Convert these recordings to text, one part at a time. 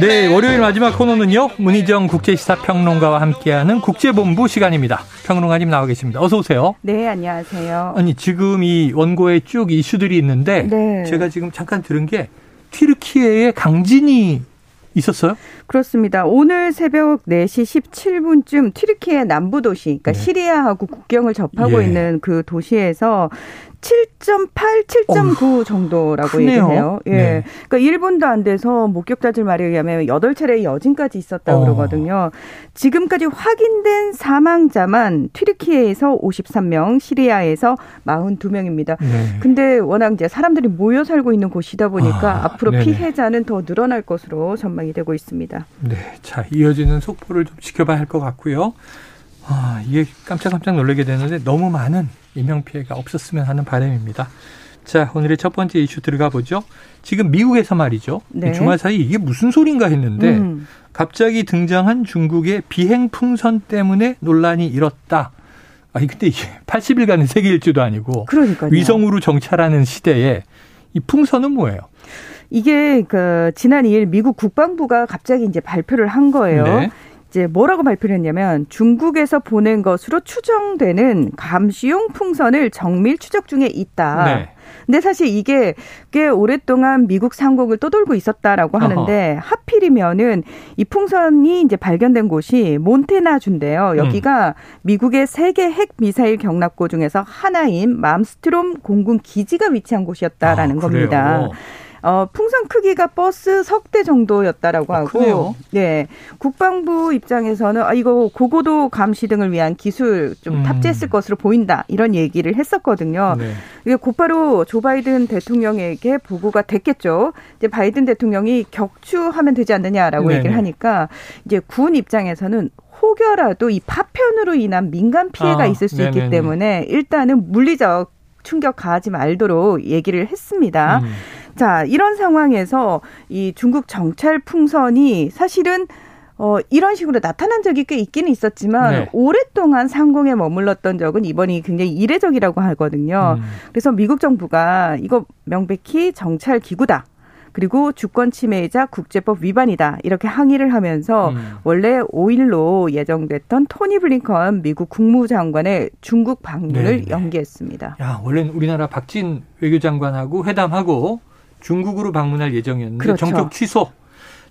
네. 월요일 마지막 코너는요. 문희정 국제시사평론가와 함께하는 국제본부 시간입니다. 평론가님 나와 계십니다. 어서 오세요. 네, 안녕하세요. 아니 지금 이 원고에 쭉 이슈들이 있는데 네. 제가 지금 잠깐 들은 게 튀르키예에 강진이 있었어요? 그렇습니다. 오늘 새벽 4시 17분쯤 튀르키예 남부 도시, 그러니까 네. 시리아하고 국경을 접하고 예. 있는 그 도시에서 7.8, 7.9 정도라고 크네요. 얘기를 해요. 예. 네. 그러니까 1분도 안 돼서 목격자들 말에 의하면 8차례 여진까지 있었다고 어. 그러거든요. 지금까지 확인된 사망자만 튀르키예에서 53명, 시리아에서 42명입니다. 네. 근데 워낙 이제 사람들이 모여 살고 있는 곳이다 보니까 아, 앞으로 네네. 피해자는 더 늘어날 것으로 전망이 되고 있습니다. 네, 자 이어지는 속보를 좀 지켜봐야 할 것 같고요. 아 이게 깜짝깜짝 놀라게 되는데 너무 많은 인명 피해가 없었으면 하는 바람입니다. 자 오늘의 첫 번째 이슈 들어가 보죠. 지금 미국에서 말이죠. 네. 주말 사이 이게 무슨 소린가 했는데 음. 갑자기 등장한 중국의 비행 풍선 때문에 논란이 일었다. 아니 근데 이게 80일간의 세계 일주도 아니고 그러니까요. 위성으로 정찰하는 시대에 이 풍선은 뭐예요? 이게 그 지난 2일 미국 국방부가 갑자기 이제 발표를 한 거예요. 네. 이제 뭐라고 발표를 했냐면 중국에서 보낸 것으로 추정되는 감시용 풍선을 정밀 추적 중에 있다. 네. 근데 사실 이게 꽤 오랫동안 미국 상공을 떠돌고 있었다라고 어허. 하는데 하필이면은 이 풍선이 이제 발견된 곳이 몬테나주인데요. 여기가 미국의 세계 핵 미사일 경납고 중에서 하나인 맘스트롬 공군 기지가 위치한 곳이었다라는 아? 겁니다. 어, 풍선 크기가 버스 석 대 정도였다라고 아, 하고, 크네요. 네 국방부 입장에서는 아 이거 고고도 감시 등을 위한 기술 좀 음. 탑재했을 것으로 보인다 이런 얘기를 했었거든요. 네. 이게 곧바로 조 바이든 대통령에게 보고가 됐겠죠. 이제 바이든 대통령이 격추하면 되지 않느냐라고 네네. 얘기를 하니까 이제 군 입장에서는 혹여라도 이 파편으로 인한 민간 피해가 아, 있을 수 네네네. 있기 때문에 일단은 물리적 충격 가하지 말도록 얘기를 했습니다. 음. 자, 이런 상황에서 이 중국 정찰 풍선이 사실은 어, 이런 식으로 나타난 적이 꽤 있기는 있었지만 네. 오랫동안 상공에 머물렀던 적은 이번이 굉장히 이례적이라고 하거든요. 음. 그래서 미국 정부가 이거 명백히 정찰 기구다. 그리고 주권 침해이자 국제법 위반이다. 이렇게 항의를 하면서 음. 원래 5일로 예정됐던 토니 블링컨 미국 국무장관의 중국 방문을 네네. 연기했습니다. 야, 원래는 우리나라 박진 외교장관하고 회담하고 중국으로 방문할 예정이었는데 그렇죠. 정격 취소.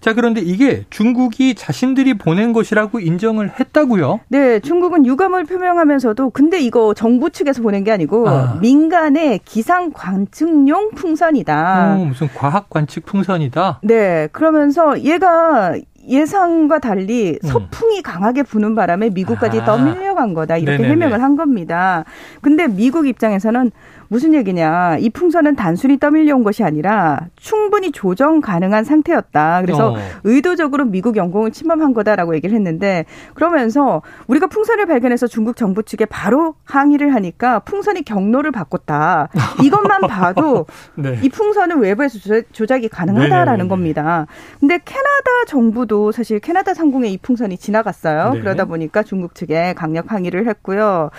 자, 그런데 이게 중국이 자신들이 보낸 것이라고 인정을 했다고요? 네, 중국은 유감을 표명하면서도 근데 이거 정부 측에서 보낸 게 아니고 아. 민간의 기상 관측용 풍선이다. 어, 무슨 과학 관측 풍선이다. 네, 그러면서 얘가 예상과 달리 음. 서풍이 강하게 부는 바람에 미국까지 아. 떠밀려 간 거다 이렇게 네네네. 해명을 한 겁니다. 근데 미국 입장에서는 무슨 얘기냐? 이 풍선은 단순히 떠밀려온 것이 아니라 충분히 조정 가능한 상태였다. 그래서 어. 의도적으로 미국 영공을 침범한 거다라고 얘기를 했는데 그러면서 우리가 풍선을 발견해서 중국 정부 측에 바로 항의를 하니까 풍선이 경로를 바꿨다. 이것만 봐도 네. 이 풍선은 외부에서 조작- 조작이 가능하다라는 네네네네. 겁니다. 근데 캐나다 정부도 사실 캐나다 상공에 이 풍선이 지나갔어요. 네. 그러다 보니까 중국 측에 강력 항의를 했고요.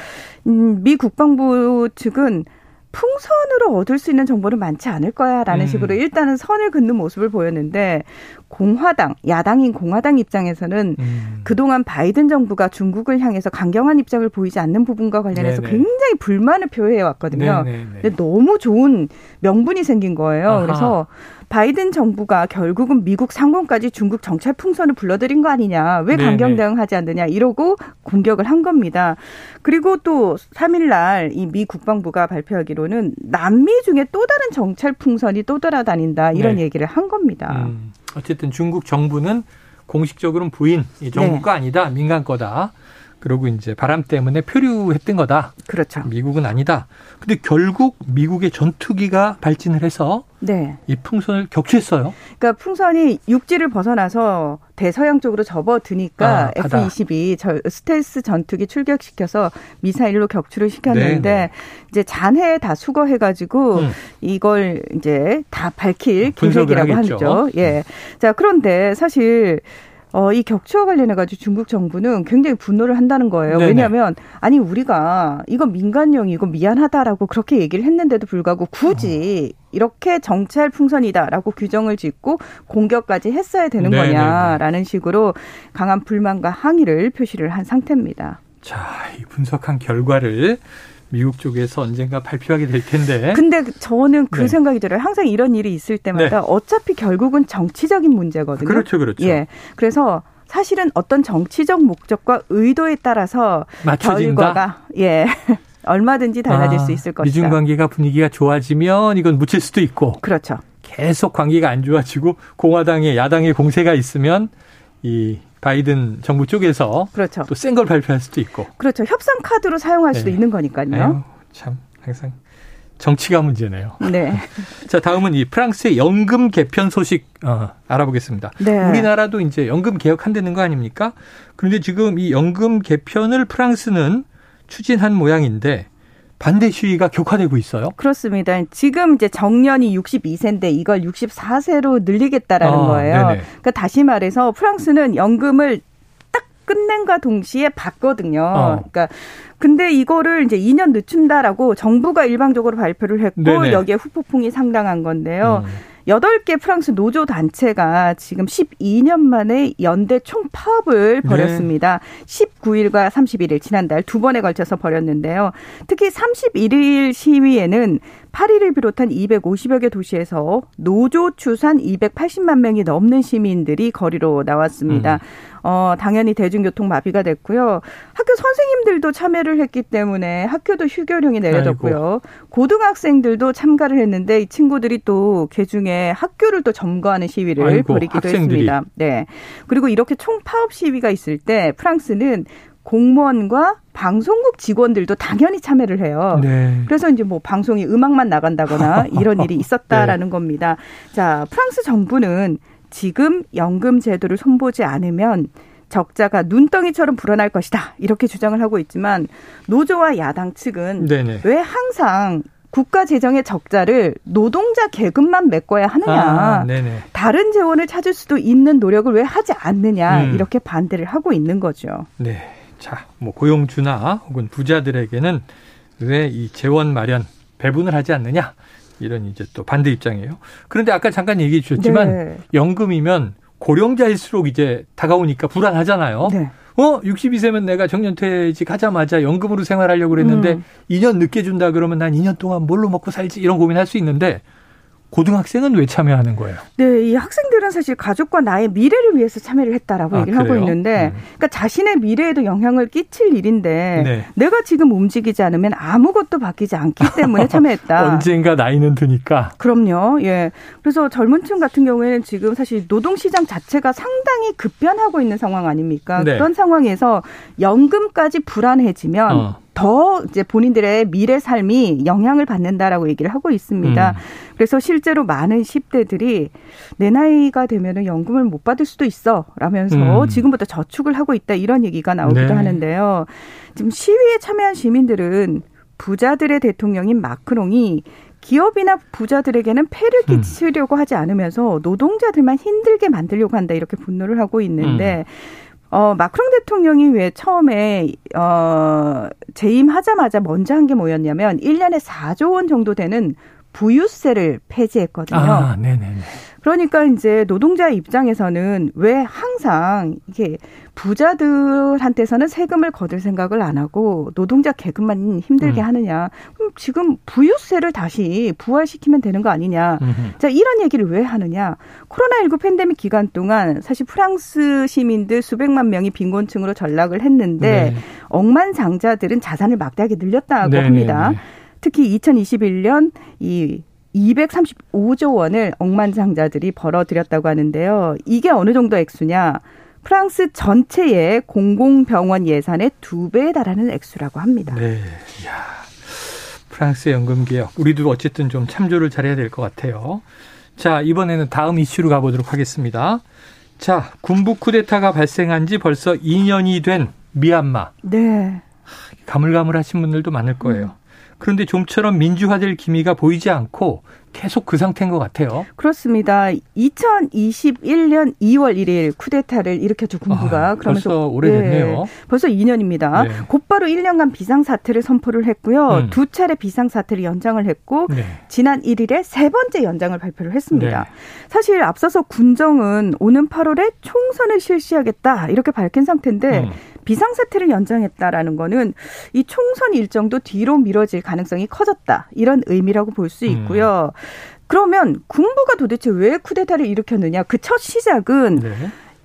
음, 미 국방부 측은 풍선으로 얻을 수 있는 정보는 많지 않을 거야라는 음. 식으로 일단은 선을 긋는 모습을 보였는데 공화당 야당인 공화당 입장에서는 음. 그동안 바이든 정부가 중국을 향해서 강경한 입장을 보이지 않는 부분과 관련해서 네네. 굉장히 불만을 표해 왔거든요. 근데 너무 좋은 명분이 생긴 거예요. 아하. 그래서 바이든 정부가 결국은 미국 상공까지 중국 정찰 풍선을 불러들인 거 아니냐. 왜 네네. 강경 대응하지 않느냐. 이러고 공격을 한 겁니다. 그리고 또 3일 날이 미 국방부가 발표하기로는 남미 중에 또 다른 정찰 풍선이 또 돌아다닌다. 이런 네. 얘기를 한 겁니다. 음, 어쨌든 중국 정부는 공식적으로는 부인, 이 정부 네. 거 아니다, 민간 거다. 그러고 이제 바람 때문에 표류했던 거다. 그렇죠. 미국은 아니다. 근데 결국 미국의 전투기가 발진을 해서 네. 이 풍선을 격추했어요. 그러니까 풍선이 육지를 벗어나서 대서양 쪽으로 접어드니까 아, 바다. F-22 저 스텔스 전투기 출격시켜서 미사일로 격추를 시켰는데 네네. 이제 잔해에 다 수거해가지고 음. 이걸 이제 다 밝힐 계획이라고. 음. 하죠. 예. 자 그런데 사실. 어, 이 격추와 관련해가지고 중국 정부는 굉장히 분노를 한다는 거예요. 네네. 왜냐하면, 아니, 우리가 이거 민간용 이고 미안하다라고 그렇게 얘기를 했는데도 불구하고 굳이 이렇게 정찰 풍선이다라고 규정을 짓고 공격까지 했어야 되는 네네네. 거냐라는 식으로 강한 불만과 항의를 표시를 한 상태입니다. 자, 이 분석한 결과를 미국 쪽에서 언젠가 발표하게 될 텐데. 근데 저는 그 네. 생각이 들어요. 항상 이런 일이 있을 때마다 어차피 결국은 정치적인 문제거든요. 그렇죠, 그렇죠. 예. 그래서 사실은 어떤 정치적 목적과 의도에 따라서 맞춰진다. 결과가 예 얼마든지 달라질 아, 수 있을 것이다. 미중 관계가 분위기가 좋아지면 이건 묻힐 수도 있고 그렇죠. 계속 관계가 안 좋아지고 공화당의 야당의 공세가 있으면 이 바이든 정부 쪽에서 그렇죠. 또 센 걸 발표할 수도 있고. 그렇죠. 협상 카드로 사용할 수도 네. 있는 거니까요. 아유, 참 항상 정치가 문제네요. 네. 자, 다음은 이 프랑스의 연금 개편 소식 어, 알아보겠습니다. 네. 우리나라도 이제 연금 개혁한다는 거 아닙니까? 그런데 지금 이 연금 개편을 프랑스는 추진한 모양인데 반대 시위가 격화되고 있어요. 그렇습니다. 지금 이제 정년이 62세인데 이걸 64세로 늘리겠다라는 아, 거예요. 네네. 그러니까 다시 말해서 프랑스는 연금을 딱 끝낸과 동시에 봤거든요. 어. 그러니까 근데 이거를 이제 2년 늦춘다라고 정부가 일방적으로 발표를 했고 네네. 여기에 후폭풍이 상당한 건데요. 음. 여덟 개 프랑스 노조 단체가 지금 12년 만에 연대 총파업을 네. 벌였습니다. 19일과 31일 지난달 두 번에 걸쳐서 벌였는데요. 특히 31일 시위에는 파리를 비롯한 250여 개 도시에서 노조 추산 280만 명이 넘는 시민들이 거리로 음. 나왔습니다. 어, 당연히 대중교통 마비가 됐고요. 학교 선생님들도 참여를 했기 때문에 학교도 휴교령이 내려졌고요. 고등학생들도 참가를 했는데 이 친구들이 또 개중에 학교를 또 점거하는 시위를 아이고, 벌이기도 학생들이. 했습니다. 네. 그리고 이렇게 총파업 시위가 있을 때 프랑스는 공무원과 방송국 직원들도 당연히 참여를 해요. 네. 그래서 이제 뭐 방송이 음악만 나간다거나 이런 일이 있었다라는 겁니다. 자, 프랑스 정부는 지금 연금 제도를 손보지 않으면 적자가 눈덩이처럼 불어날 것이다. 이렇게 주장을 하고 있지만 노조와 야당 측은 네네. 왜 항상 국가 재정의 적자를 노동자 계급만 메꿔야 하느냐. 아, 네네. 다른 재원을 찾을 수도 있는 노력을 왜 하지 않느냐. 음. 이렇게 반대를 하고 있는 거죠. 네. 자, 뭐 고용주나 혹은 부자들에게는 왜 이 재원 마련 배분을 하지 않느냐 이런 이제 또 반대 입장이에요. 그런데 아까 잠깐 얘기해 주셨지만 네. 연금이면 고령자일수록 이제 다가오니까 불안하잖아요. 네. 어, 62세면 내가 정년퇴직 하자마자 연금으로 생활하려고 그랬는데 음. 2년 늦게 준다 그러면 난 2년 동안 뭘로 먹고 살지 이런 고민할 수 있는데 고등학생은 왜 참여하는 거예요? 네, 이 학생들은 사실 가족과 나의 미래를 위해서 참여를 했다라고 아, 얘기를 하고 그래요? 있는데, 음. 그러니까 자신의 미래에도 영향을 끼칠 일인데, 네. 내가 지금 움직이지 않으면 아무것도 바뀌지 않기 때문에 참여했다. 언젠가 나이는 드니까. 그럼요. 예. 그래서 젊은 층 같은 경우에는 지금 사실 노동시장 자체가 상당히 급변하고 있는 상황 아닙니까? 네. 그런 상황에서 연금까지 불안해지면 어. 더 이제 본인들의 미래 삶이 영향을 받는다라고 얘기를 하고 있습니다. 음. 그래서 실제로 많은 10대들이 내 나이가 되면은 연금을 못 받을 수도 있어 라면서 음. 지금부터 저축을 하고 있다 이런 얘기가 나오기도 네. 하는데요. 지금 시위에 참여한 시민들은 부자들의 대통령인 마크롱이 기업이나 부자들에게는 폐를 음. 끼치려고 하지 않으면서 노동자들만 힘들게 만들려고 한다 이렇게 분노를 하고 있는데 음. 어 마크롱 대통령이 왜 처음에 어 재임하자마자 먼저 한 게 뭐였냐면 1년에 4조 원 정도 되는 부유세를 폐지했거든요. 아, 네네네. 그러니까 이제 노동자 입장에서는 왜 항상 이게 부자들한테서는 세금을 거둘 생각을 안 하고 노동자 계급만 힘들게 음. 하느냐. 그럼 지금 부유세를 다시 부활시키면 되는 거 아니냐. 음흠. 자, 이런 얘기를 왜 하느냐. 코로나19 팬데믹 기간 동안 사실 프랑스 시민들 수백만 명이 빈곤층으로 전락을 했는데 네. 억만장자들은 자산을 막대하게 늘렸다고 네네네. 합니다. 특히 2021년 이 235조 원을 억만장자들이 벌어들였다고 하는데요. 이게 어느 정도 액수냐? 프랑스 전체의 공공병원 예산의 두 배에 달하는 액수라고 합니다. 네. 야. 프랑스의 연금 개혁. 우리도 어쨌든 좀 참조를 잘해야 될 것 같아요. 자, 이번에는 다음 이슈로 가보도록 하겠습니다. 자, 군부 쿠데타가 발생한 지 벌써 2년이 된 미얀마. 네. 가물가물하신 분들도 많을 거예요. 음. 그런데 좀처럼 민주화될 기미가 보이지 않고 계속 그 상태인 것 같아요. 그렇습니다. 2021년 2월 1일 쿠데타를 일으켰죠 군부가. 아, 그러면서 벌써 오래됐네요. 네, 벌써 2년입니다. 네. 곧바로 1년간 비상 사태를 선포를 했고요. 음. 두 차례 비상 사태를 연장을 했고 네. 지난 1일에 세 번째 연장을 발표를 했습니다. 네. 사실 앞서서 군정은 오는 8월에 총선을 실시하겠다 이렇게 밝힌 상태인데 음. 비상사태를 연장했다라는 거는 이 총선 일정도 뒤로 미뤄질 가능성이 커졌다. 이런 의미라고 볼수 음. 있고요. 음. 그러면 군부가 도대체 왜 쿠데타를 일으켰느냐? 그 첫 시작은 네.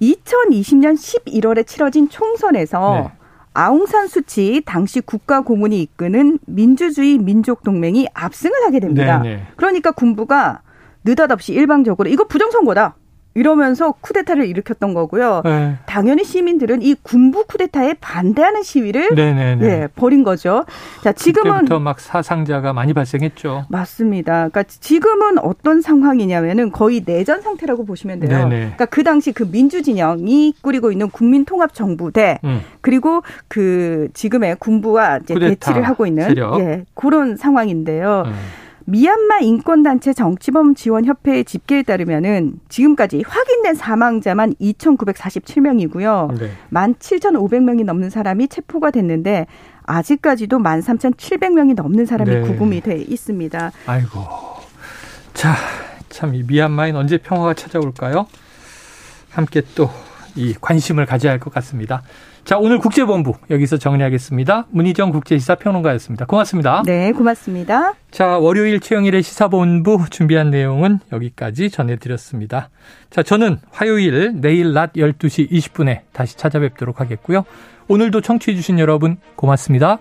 2020년 11월에 치러진 총선에서 네. 아웅산 수치 당시 국가 고문이 이끄는 민주주의 민족 동맹이 압승을 하게 됩니다. 네, 네. 그러니까 군부가 느닷없이 일방적으로 이거 부정선거다. 이러면서 쿠데타를 일으켰던 거고요. 네. 당연히 시민들은 이 군부 쿠데타에 반대하는 시위를 네네네. 네, 벌인 거죠. 자, 지금은 그때부터 막 사상자가 많이 발생했죠. 맞습니다. 그러니까 지금은 어떤 상황이냐면은 거의 내전 상태라고 보시면 돼요. 네네. 그러니까 그 당시 그 민주 진영이 꾸리고 있는 국민통합 정부 대 음. 그리고 그 지금의 군부와 이제 대치를 하고 있는 세력. 예, 그런 상황인데요. 음. 미얀마 인권단체 정치범 지원협회의 집계에 따르면은 지금까지 확인된 사망자만 2,947명이고요. 네. 17,500명이 넘는 사람이 체포가 됐는데 아직까지도 13,700명이 넘는 사람이 네. 구금이 돼 있습니다. 아이고. 자, 참 이 미얀마엔 언제 평화가 찾아올까요? 함께 또 이 관심을 가져야 할 것 같습니다. 자, 오늘 국제본부 여기서 정리하겠습니다. 문희정 국제시사 평론가였습니다. 고맙습니다. 네, 고맙습니다. 자, 월요일 최영일의 시사본부 준비한 내용은 여기까지 전해드렸습니다. 자, 저는 화요일 내일 낮 12시 20분에 다시 찾아뵙도록 하겠고요. 오늘도 청취해주신 여러분 고맙습니다.